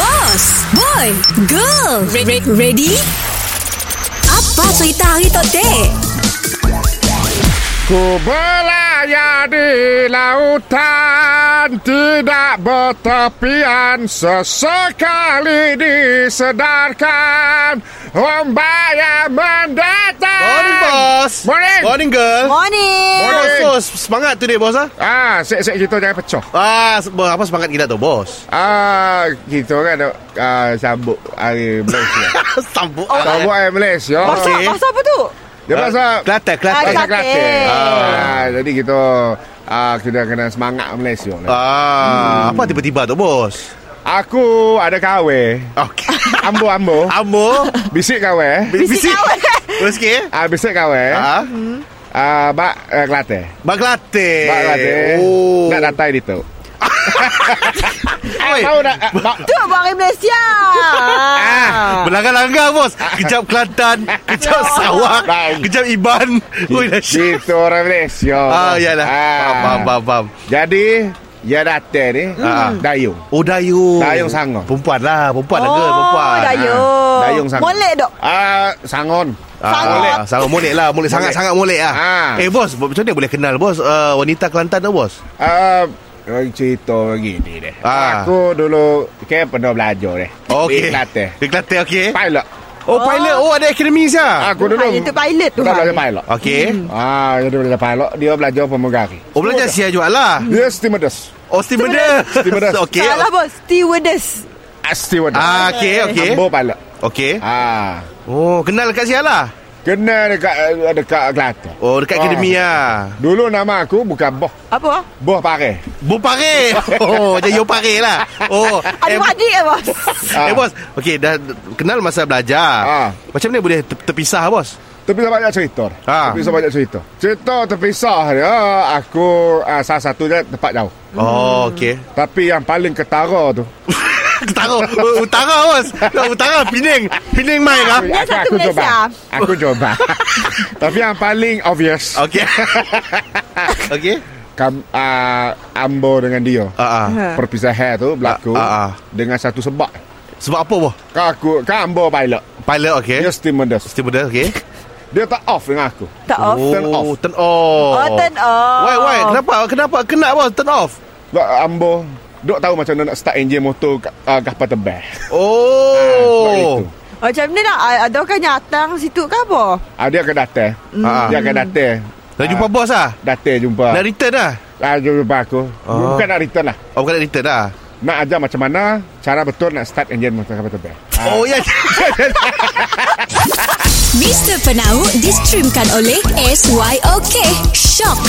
Boss Boy Girl Re- re- Ready Apa cerita hari tu dek? Ku berlayar di lautan Tidak bertepian Sesekali disedarkan Ombak yang mendatang Morning, boss. Morning Morning, girl. Morning. Morning. Bos, bos, semangat tu dia, bos. Ah, Ah, sek-sek kita jangan pecah ah bos, apa semangat kita tu, bos? Ah, kita kan ah, sambut hari Malaysia Sambut. Sambut hari Malaysia pasal apa tu? Dia pasal Kelantan, Kelantan. Ah, Pasal Kelantan. Kelantan Ah. ah, Jadi kita ah, Kita kena semangat Malaysia lah. Ah, apa tiba-tiba tu, bos? Aku ada kawe Okey. Ambo-ambo Ambo. Bisik kawe Bisik. Terus ke? Ah, bisik kawe Ah, Ah, Bak uh, Kelantan Bak Kelantan. Bak Kelantan Oh. Nak datang di tu. Tahu nak Bak Tu Bari Malaysia. Ah. Berlanggar-langgar bos Kejap Kelantan Kejap Sarawak Bang. Kejap Iban Ui dahsyat Gitu orang Malaysia Ah yalah Faham faham faham, faham Jadi Ya datang ni Ah. Dayung Oh Dayung Dayung Sangor. Perempuan lah Perempuan lah oh, girl Perempuan Dayung. Dayung sangat. Molek dok. Ah, Sangon Sangat. Ah, sangat molek lah Molek sangat-sangat molek lah Ah. Eh bos Macam mana boleh kenal bos uh, Wanita Kelantan tu bos Ah, Orang cerita begini deh. Ah. Aku dulu Kayak pernah belajar deh. Oh, Di Okey Kelantan. Di Kelantan okey Pilot. Oh pilot Oh ada akademi sah Aku dulu. Ah, itu pilot tu, belajar pilot. Okey Ah, jadi belajar pilot. Dia belajar pemugari. Oh belajar sia juga lah Dia stewardess. Oh stewardess Stewardess. Okey Salah bos. Stewardess. Ah, stewardess. Ah okey okey Ambo pilot. Okey Ah. Oh kenal kat sia lah Kena dekat dekat Kelantan. Oh dekat Ah. akademi lah Dulu nama aku bukan Boh. Apa? Boh Pare. Bu pare Oh jadi yo pare lah Oh eh, Adik-adik ya bos. Eh bos Okey dah kenal masa belajar Ah. Macam mana boleh ter- terpisah bos Terpisah banyak cerita. Ah. Terpisah banyak cerita. Cerita terpisah dia, aku ah, salah satunya tempat jauh. Oh okey Tapi yang paling ketara tu Utara Oh, Utara bos. Oh, Utara Penang. Penang mai kah? Yang satu Malaysia. coba Aku coba Tapi yang paling obvious. Okey. Okey. Kam, uh, Ambo dengan dia. Ah, ah. Perpisahan tu berlaku ah. Dengan satu sebab. Sebab apa bos? Kan aku Kan Ambo pilot. Pilot okey. Dia stewardess Stewardess okey. Dia tak off dengan aku. Tak off. Turn off. Oh turn off. Oh, turn off. Why why? Kenapa? Kenapa kena bos? Turn off? Ambo Duk tahu macam mana nak start engine motor kat- uh, kapal tebal Oh. Itu. Macam ni nak ada orang nyatang situ ke apa? ah, Dia akan datang. Ah. Dia akan datang. Dah jumpa bos lah Datang jumpa. Nak return lah ah, Jumpa aku. Oh. Bukan nak return lah. Oh bukan nak return lah Nak ajar macam mana Cara betul nak start engine motor kapal tebal Oh ya. Mr. Penau distreamkan oleh SYOK Shock